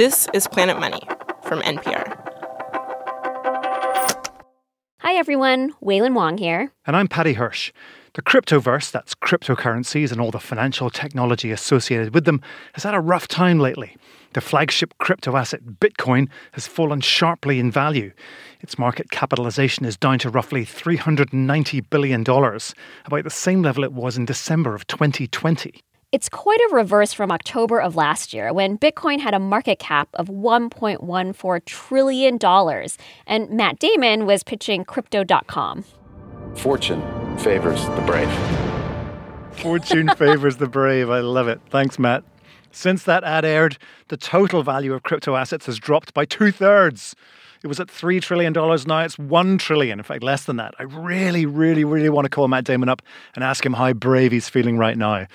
This is Planet Money from NPR. Hi, everyone. Wailin Wong here. And I'm Paddy Hirsch. The cryptoverse, that's cryptocurrencies and all the financial technology associated with them, has had a rough time lately. The flagship crypto asset Bitcoin has fallen sharply in value. Its market capitalization is down to roughly $390 billion, about the same level it was in December of 2020. It's quite a reverse from October of last year when Bitcoin had a market cap of $1.14 trillion and Matt Damon was pitching crypto.com. Fortune favors the brave. Fortune favors the brave. I love it. Thanks, Matt. Since that ad aired, the total value of crypto assets has dropped by two thirds. It was at $3 trillion. Now it's 1 trillion. In fact, less than that. I really, really, really want to call Matt Damon up and ask him how brave he's feeling right now.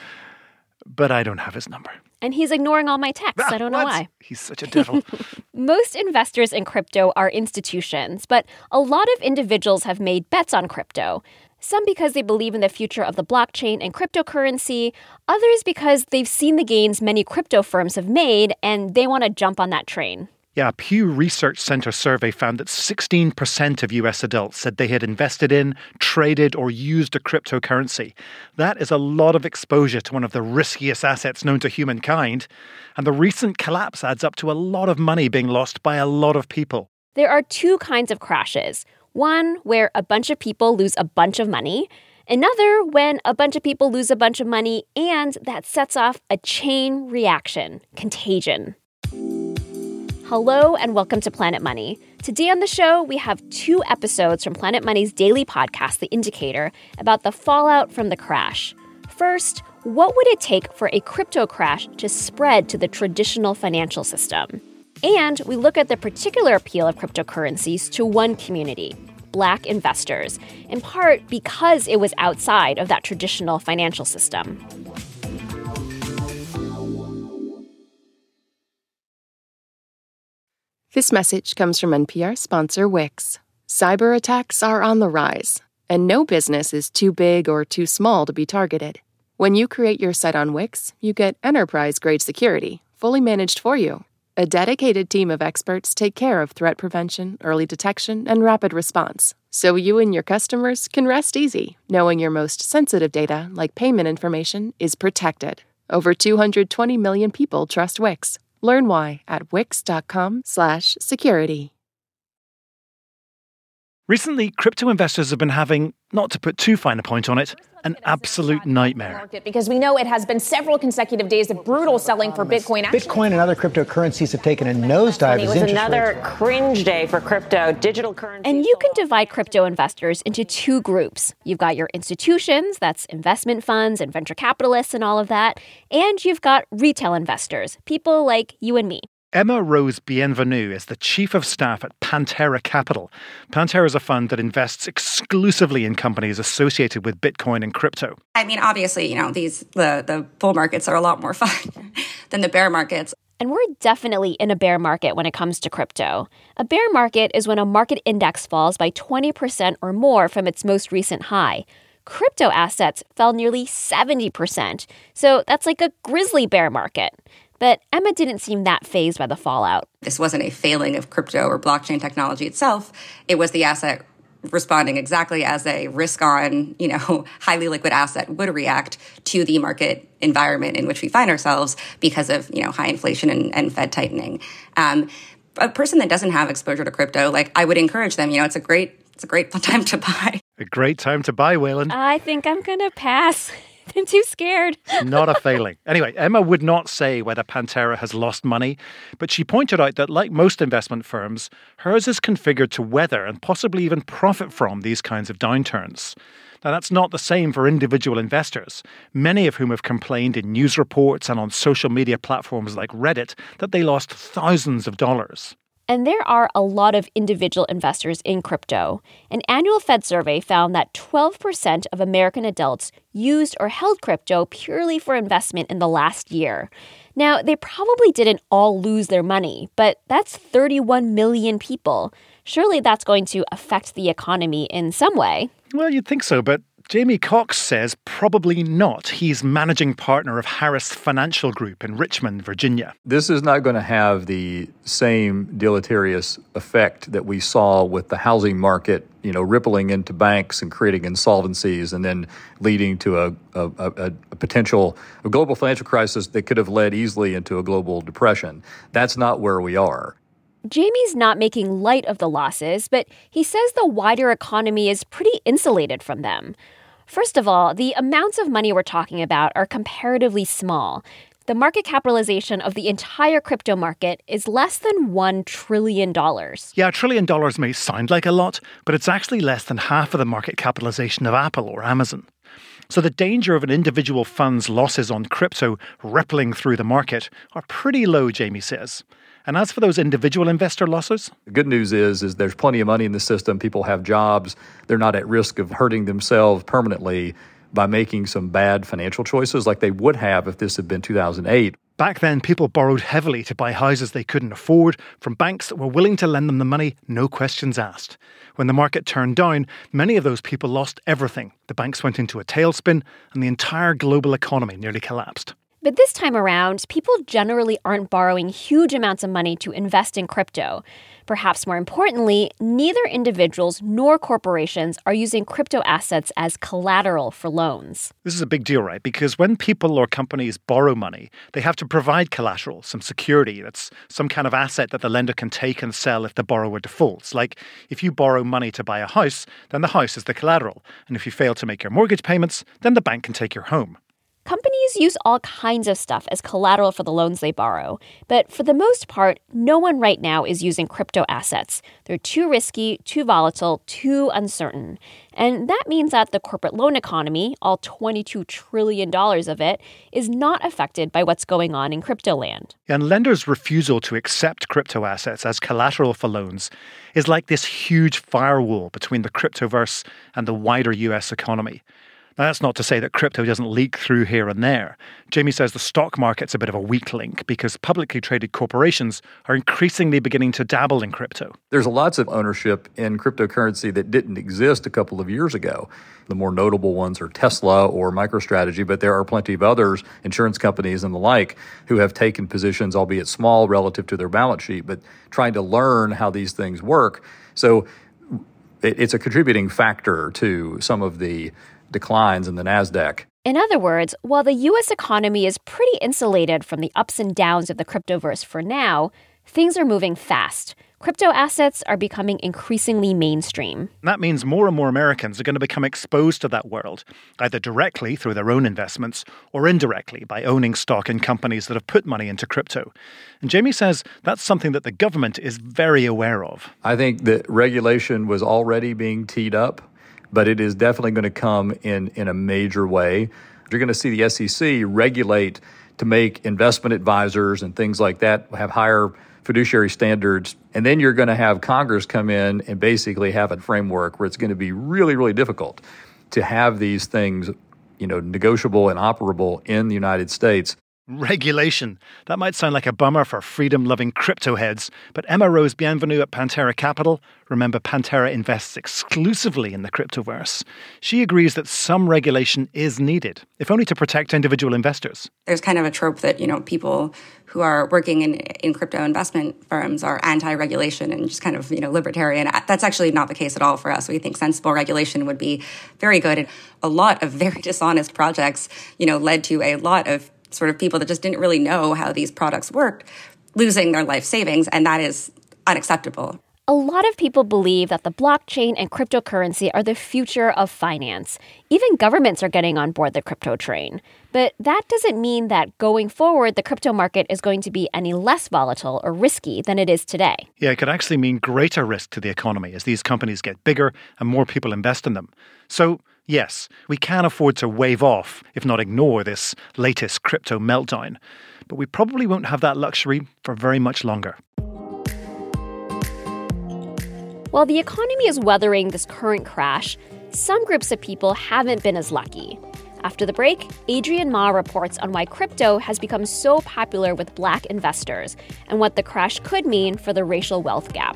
But I don't have his number. And he's ignoring all my texts. Ah, I don't know what? why. He's such a devil. Most investors in crypto are institutions, but a lot of individuals have made bets on crypto. Some because they believe in the future of the blockchain and cryptocurrency, others because they've seen the gains many crypto firms have made and they want to jump on that train. Yeah, a Pew Research Center survey found that 16% of US adults said they had invested in, traded, or used a cryptocurrency. That is a lot of exposure to one of the riskiest assets known to humankind. And the recent collapse adds up to a lot of money being lost by a lot of people. There are two kinds of crashes one where a bunch of people lose a bunch of money, another when a bunch of people lose a bunch of money and that sets off a chain reaction, contagion. Hello and welcome to Planet Money. Today on the show, we have two episodes from Planet Money's daily podcast, The Indicator, about the fallout from the crash. First, what would it take for a crypto crash to spread to the traditional financial system? And we look at the particular appeal of cryptocurrencies to one community, black investors, in part because it was outside of that traditional financial system. This message comes from NPR sponsor Wix. Cyber attacks are on the rise, and no business is too big or too small to be targeted. When you create your site on Wix, you get enterprise grade security, fully managed for you. A dedicated team of experts take care of threat prevention, early detection, and rapid response, so you and your customers can rest easy knowing your most sensitive data, like payment information, is protected. Over 220 million people trust Wix. Learn why at wix.com/security. Recently, crypto investors have been having, not to put too fine a point on it, an absolute nightmare. because we know it has been several consecutive days of brutal selling for Bitcoin. Bitcoin and other cryptocurrencies have taken a nosedive It was another cringe day for crypto, digital currency. And you can divide crypto investors into two groups. You've got your institutions, that's investment funds and venture capitalists and all of that. And you've got retail investors, people like you and me. Emma Rose Bienvenue is the chief of staff at Pantera Capital. Pantera is a fund that invests exclusively in companies associated with Bitcoin and crypto. I mean, obviously, you know, these the the bull markets are a lot more fun than the bear markets. And we're definitely in a bear market when it comes to crypto. A bear market is when a market index falls by 20% or more from its most recent high. Crypto assets fell nearly 70%. So that's like a grizzly bear market. But Emma didn't seem that fazed by the fallout. This wasn't a failing of crypto or blockchain technology itself. It was the asset responding exactly as a risk on, you know, highly liquid asset would react to the market environment in which we find ourselves because of, you know, high inflation and, and Fed tightening. Um, a person that doesn't have exposure to crypto, like I would encourage them, you know, it's a great, it's a great time to buy. A great time to buy, Wailin. I think I'm gonna pass. I'm too scared. not a failing. Anyway, Emma would not say whether Pantera has lost money, but she pointed out that, like most investment firms, hers is configured to weather and possibly even profit from these kinds of downturns. Now, that's not the same for individual investors, many of whom have complained in news reports and on social media platforms like Reddit that they lost thousands of dollars. And there are a lot of individual investors in crypto. An annual Fed survey found that 12% of American adults used or held crypto purely for investment in the last year. Now, they probably didn't all lose their money, but that's 31 million people. Surely that's going to affect the economy in some way. Well, you'd think so, but Jamie Cox says probably not. He's managing partner of Harris Financial Group in Richmond, Virginia. This is not going to have the same deleterious effect that we saw with the housing market, you know, rippling into banks and creating insolvencies and then leading to a, a, a, a potential a global financial crisis that could have led easily into a global depression. That's not where we are. Jamie's not making light of the losses, but he says the wider economy is pretty insulated from them. First of all, the amounts of money we're talking about are comparatively small. The market capitalization of the entire crypto market is less than $1 trillion. Yeah, a trillion dollars may sound like a lot, but it's actually less than half of the market capitalization of Apple or Amazon. So the danger of an individual fund's losses on crypto rippling through the market are pretty low, Jamie says. And as for those individual investor losses, the good news is is there's plenty of money in the system. People have jobs. They're not at risk of hurting themselves permanently by making some bad financial choices like they would have if this had been 2008. Back then, people borrowed heavily to buy houses they couldn't afford from banks that were willing to lend them the money, no questions asked. When the market turned down, many of those people lost everything. The banks went into a tailspin, and the entire global economy nearly collapsed. But this time around, people generally aren't borrowing huge amounts of money to invest in crypto. Perhaps more importantly, neither individuals nor corporations are using crypto assets as collateral for loans. This is a big deal, right? Because when people or companies borrow money, they have to provide collateral, some security. That's some kind of asset that the lender can take and sell if the borrower defaults. Like if you borrow money to buy a house, then the house is the collateral. And if you fail to make your mortgage payments, then the bank can take your home. Companies use all kinds of stuff as collateral for the loans they borrow, but for the most part, no one right now is using crypto assets. They're too risky, too volatile, too uncertain. And that means that the corporate loan economy, all $22 trillion of it, is not affected by what's going on in crypto land. And lenders' refusal to accept crypto assets as collateral for loans is like this huge firewall between the cryptoverse and the wider US economy. Now, that's not to say that crypto doesn't leak through here and there. Jamie says the stock market's a bit of a weak link because publicly traded corporations are increasingly beginning to dabble in crypto. There's lots of ownership in cryptocurrency that didn't exist a couple of years ago. The more notable ones are Tesla or MicroStrategy, but there are plenty of others, insurance companies and the like, who have taken positions, albeit small relative to their balance sheet, but trying to learn how these things work. So it's a contributing factor to some of the declines in the NASDAQ. In other words, while the US economy is pretty insulated from the ups and downs of the cryptoverse for now, things are moving fast. Crypto assets are becoming increasingly mainstream. That means more and more Americans are going to become exposed to that world, either directly through their own investments or indirectly by owning stock in companies that have put money into crypto. And Jamie says that's something that the government is very aware of. I think that regulation was already being teed up but it is definitely going to come in, in a major way. You're going to see the SEC regulate to make investment advisors and things like that have higher fiduciary standards. And then you're going to have Congress come in and basically have a framework where it's going to be really, really difficult to have these things, you know, negotiable and operable in the United States. Regulation. That might sound like a bummer for freedom loving crypto heads, but Emma Rose Bienvenue at Pantera Capital, remember Pantera invests exclusively in the cryptoverse. She agrees that some regulation is needed, if only to protect individual investors. There's kind of a trope that, you know, people who are working in, in crypto investment firms are anti-regulation and just kind of, you know, libertarian. Uh, that's actually not the case at all for us. We think sensible regulation would be very good. And a lot of very dishonest projects, you know, led to a lot of sort of people that just didn't really know how these products worked losing their life savings, and that is unacceptable. A lot of people believe that the blockchain and cryptocurrency are the future of finance. Even governments are getting on board the crypto train. But that doesn't mean that going forward, the crypto market is going to be any less volatile or risky than it is today. Yeah, it could actually mean greater risk to the economy as these companies get bigger and more people invest in them. So, Yes, we can afford to wave off, if not ignore, this latest crypto meltdown, but we probably won't have that luxury for very much longer. While the economy is weathering this current crash, some groups of people haven't been as lucky. After the break, Adrian Ma reports on why crypto has become so popular with black investors and what the crash could mean for the racial wealth gap.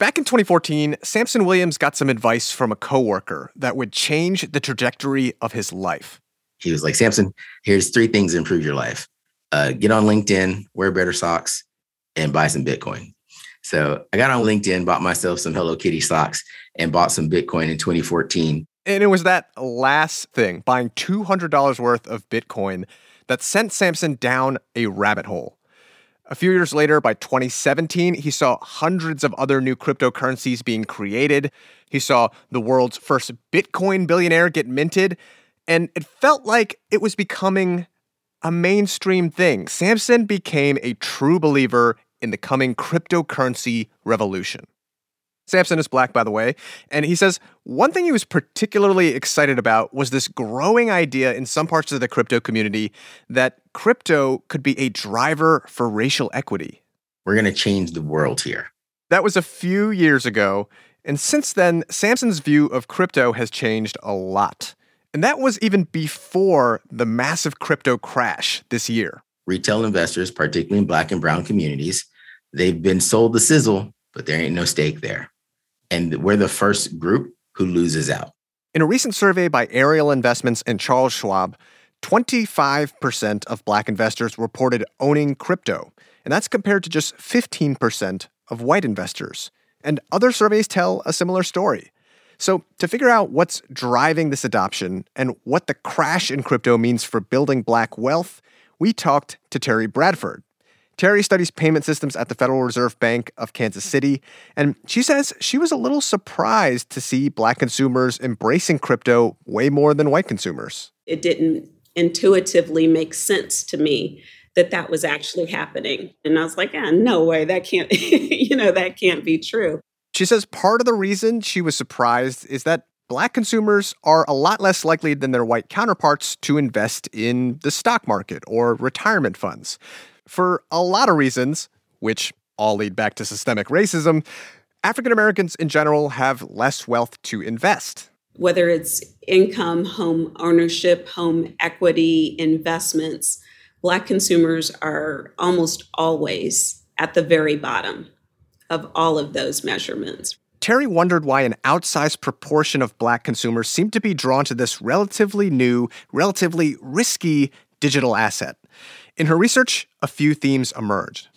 In 2014, Samson Williams got some advice from a coworker that would change the trajectory of his life. He was like, Samson, here's three things to improve your life. Uh, get on LinkedIn, wear better socks, and buy some Bitcoin. So I got on LinkedIn, bought myself some Hello Kitty socks, and bought some Bitcoin in 2014. And it was that last thing, buying $200 worth of Bitcoin, that sent Samson down a rabbit hole. A few years later, by 2017, he saw hundreds of other new cryptocurrencies being created. He saw the world's first Bitcoin billionaire get minted, and it felt like it was becoming a mainstream thing. Samson became a true believer in the coming cryptocurrency revolution. Samson is black, by the way, and he says one thing he was particularly excited about was this growing idea in some parts of the crypto community that crypto could be a driver for racial equity. We're going to change the world here. That was a few years ago, and since then, Samson's view of crypto has changed a lot. And that was even before the massive crypto crash this year. Retail investors, particularly in black and brown communities, they've been sold the sizzle, but there ain't no steak there and we're the first group who loses out. In a recent survey by Ariel Investments and Charles Schwab, 25% of black investors reported owning crypto, and that's compared to just 15% of white investors. And other surveys tell a similar story. So, to figure out what's driving this adoption and what the crash in crypto means for building black wealth, we talked to Terri Bradford, Terri studies payment systems at the Federal Reserve Bank of Kansas City, and she says she was a little surprised to see black consumers embracing crypto way more than white consumers. It didn't intuitively make sense to me that that was actually happening. And I was like, ah, no way, that can't, you know, that can't be true. She says part of the reason she was surprised is that black consumers are a lot less likely than their white counterparts to invest in the stock market or retirement funds for a lot of reasons, which all lead back to systemic racism, African Americans in general have less wealth to invest. Whether it's income, home ownership, home equity, investments, Black consumers are almost always at the very bottom of all of those measurements. Terri wondered why an outsized proportion of Black consumers seemed to be drawn to this relatively new, relatively risky digital asset. In her research, a few themes emerged.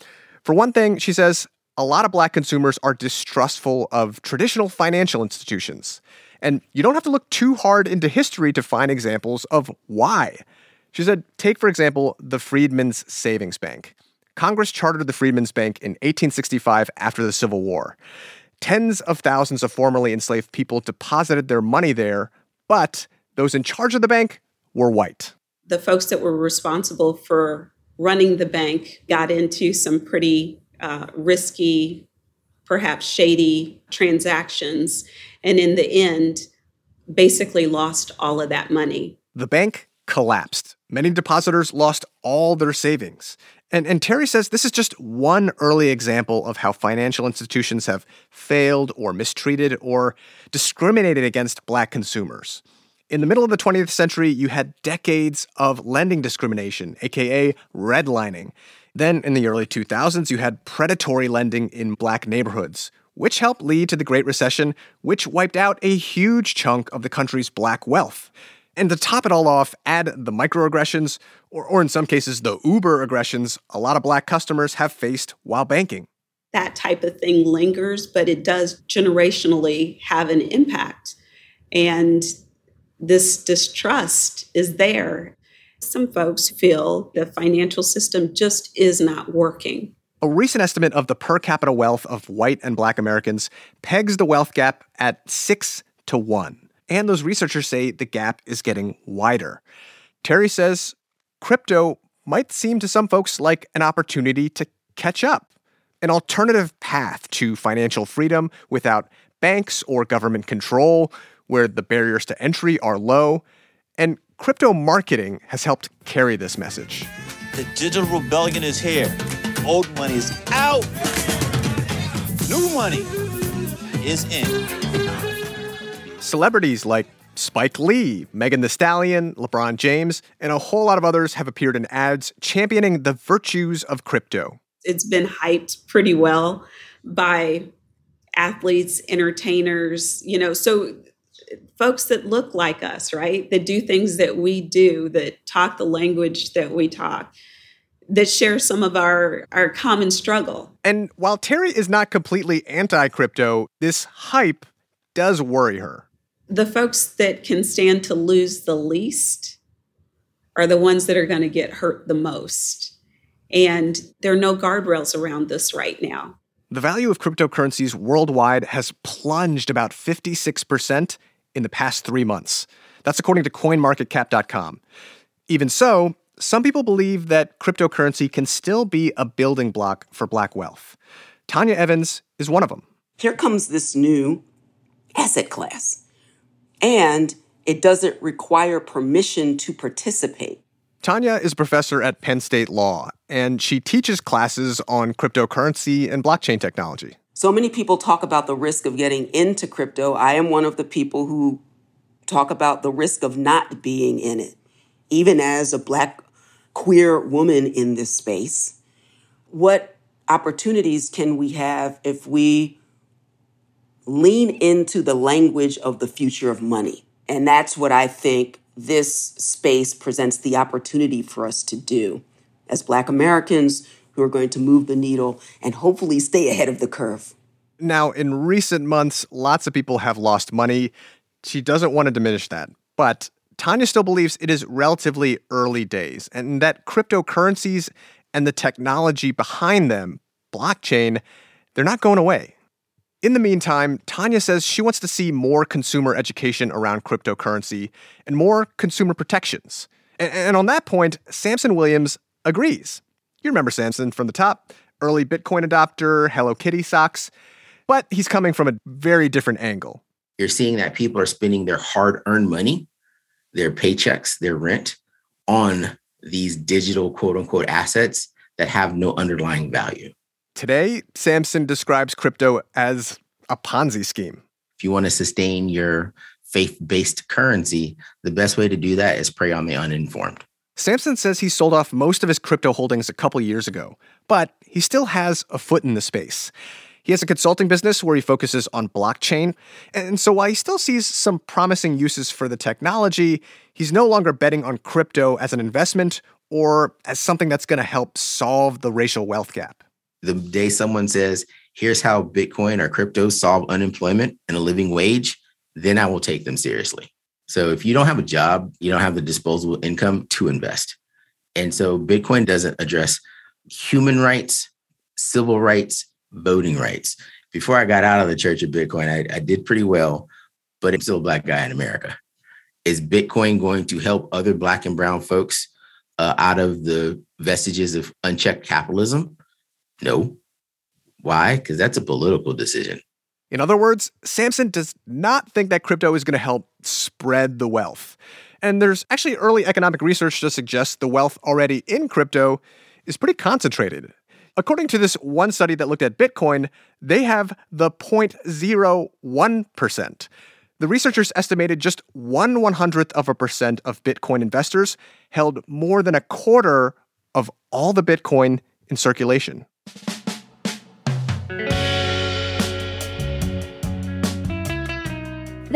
For one thing, she says a lot of black consumers are distrustful of traditional financial institutions. And you don't have to look too hard into history to find examples of why. She said, take, for example, the Freedmen's Savings Bank. Congress chartered the Freedmen's Bank in 1865 after the Civil War. Tens of thousands of formerly enslaved people deposited their money there, but those in charge of the bank were white the folks that were responsible for running the bank got into some pretty uh, risky, perhaps shady transactions, and in the end, basically lost all of that money. The bank collapsed. Many depositors lost all their savings. And, and Terri says this is just one early example of how financial institutions have failed or mistreated or discriminated against black consumers. In the middle of the 20th century, you had decades of lending discrimination, aka redlining. Then in the early 2000s, you had predatory lending in black neighborhoods, which helped lead to the Great Recession, which wiped out a huge chunk of the country's black wealth. And to top it all off, add the microaggressions, or, or in some cases, the uber aggressions a lot of black customers have faced while banking. That type of thing lingers, but it does generationally have an impact. And this distrust is there. Some folks feel the financial system just is not working. A recent estimate of the per capita wealth of white and black Americans pegs the wealth gap at six to one. And those researchers say the gap is getting wider. Terri says crypto might seem to some folks like an opportunity to catch up, an alternative path to financial freedom without banks or government control, where the barriers to entry are low, and crypto marketing has helped carry this message. The digital rebellion is here. Old money is out. New money is in. Celebrities like Spike Lee, Megan Thee Stallion, LeBron James, and a whole lot of others have appeared in ads championing the virtues of crypto. It's been hyped pretty well by athletes, entertainers, you know, so folks that look like us, right? That do things that we do, that talk the language that we talk, that share some of our, our common struggle. And while Terri is not completely anti crypto, this hype does worry her. The folks that can stand to lose the least are the ones that are going to get hurt the most. And there are no guardrails around this right now. The value of cryptocurrencies worldwide has plunged about 56% in the past three months. That's according to coinmarketcap.com. Even so, some people believe that cryptocurrency can still be a building block for black wealth. Tonya Evans is one of them. Here comes this new asset class, and it doesn't require permission to participate. Tonya is a professor at Penn State Law, and she teaches classes on cryptocurrency and blockchain technology. So many people talk about the risk of getting into crypto. I am one of the people who talk about the risk of not being in it. Even as a black queer woman in this space, what opportunities can we have if we lean into the language of the future of money? And that's what I think this space presents the opportunity for us to do as Black Americans who are going to move the needle and hopefully stay ahead of the curve. Now, in recent months, lots of people have lost money. She doesn't want to diminish that. But Tonya still believes it is relatively early days and that cryptocurrencies and the technology behind them, blockchain, they're not going away. In the meantime, Tonya says she wants to see more consumer education around cryptocurrency and more consumer protections. And, on that point, Samson Williams agrees. You remember Samson from the top, early Bitcoin adopter, Hello Kitty socks. But he's coming from a very different angle. You're seeing that people are spending their hard earned money, their paychecks, their rent on these digital quote unquote assets that have no underlying value. Today, Samson describes crypto as a Ponzi scheme. If you want to sustain your faith based currency, the best way to do that is prey on the uninformed. Samson says he sold off most of his crypto holdings a couple years ago, but he still has a foot in the space. He has a consulting business where he focuses on blockchain. And so while he still sees some promising uses for the technology, he's no longer betting on crypto as an investment or as something that's going to help solve the racial wealth gap. The day someone says, here's how Bitcoin or crypto solve unemployment and a living wage, then I will take them seriously. So if you don't have a job, you don't have the disposable income to invest. And so Bitcoin doesn't address human rights, civil rights, voting rights. Before I got out of the Church of Bitcoin, I, I did pretty well, but I'm still a black guy in America. Is Bitcoin going to help other black and brown folks uh, out of the vestiges of unchecked capitalism? No. Why? Because that's a political decision. In other words, Samson does not think that crypto is going to help spread the wealth. And there's actually early economic research to suggest the wealth already in crypto is pretty concentrated. According to this one study that looked at Bitcoin, they have the 0.01%. The researchers estimated just one one hundredth of a percent of Bitcoin investors held more than a quarter of all the Bitcoin in circulation.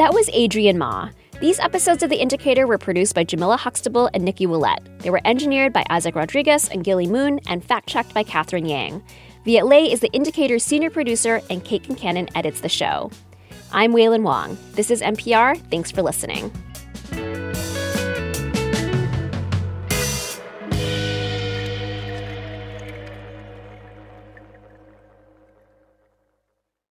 That was Adrian Ma. These episodes of The Indicator were produced by Jamila Huxtable and Nicky Ouellet. They were engineered by Isaac Rodriguez and Gilly Moon and fact checked by Catherine Yang. Viet Le is The Indicator's senior producer, and Kate Concannon edits the show. I'm Wailin Wong. This is NPR. Thanks for listening.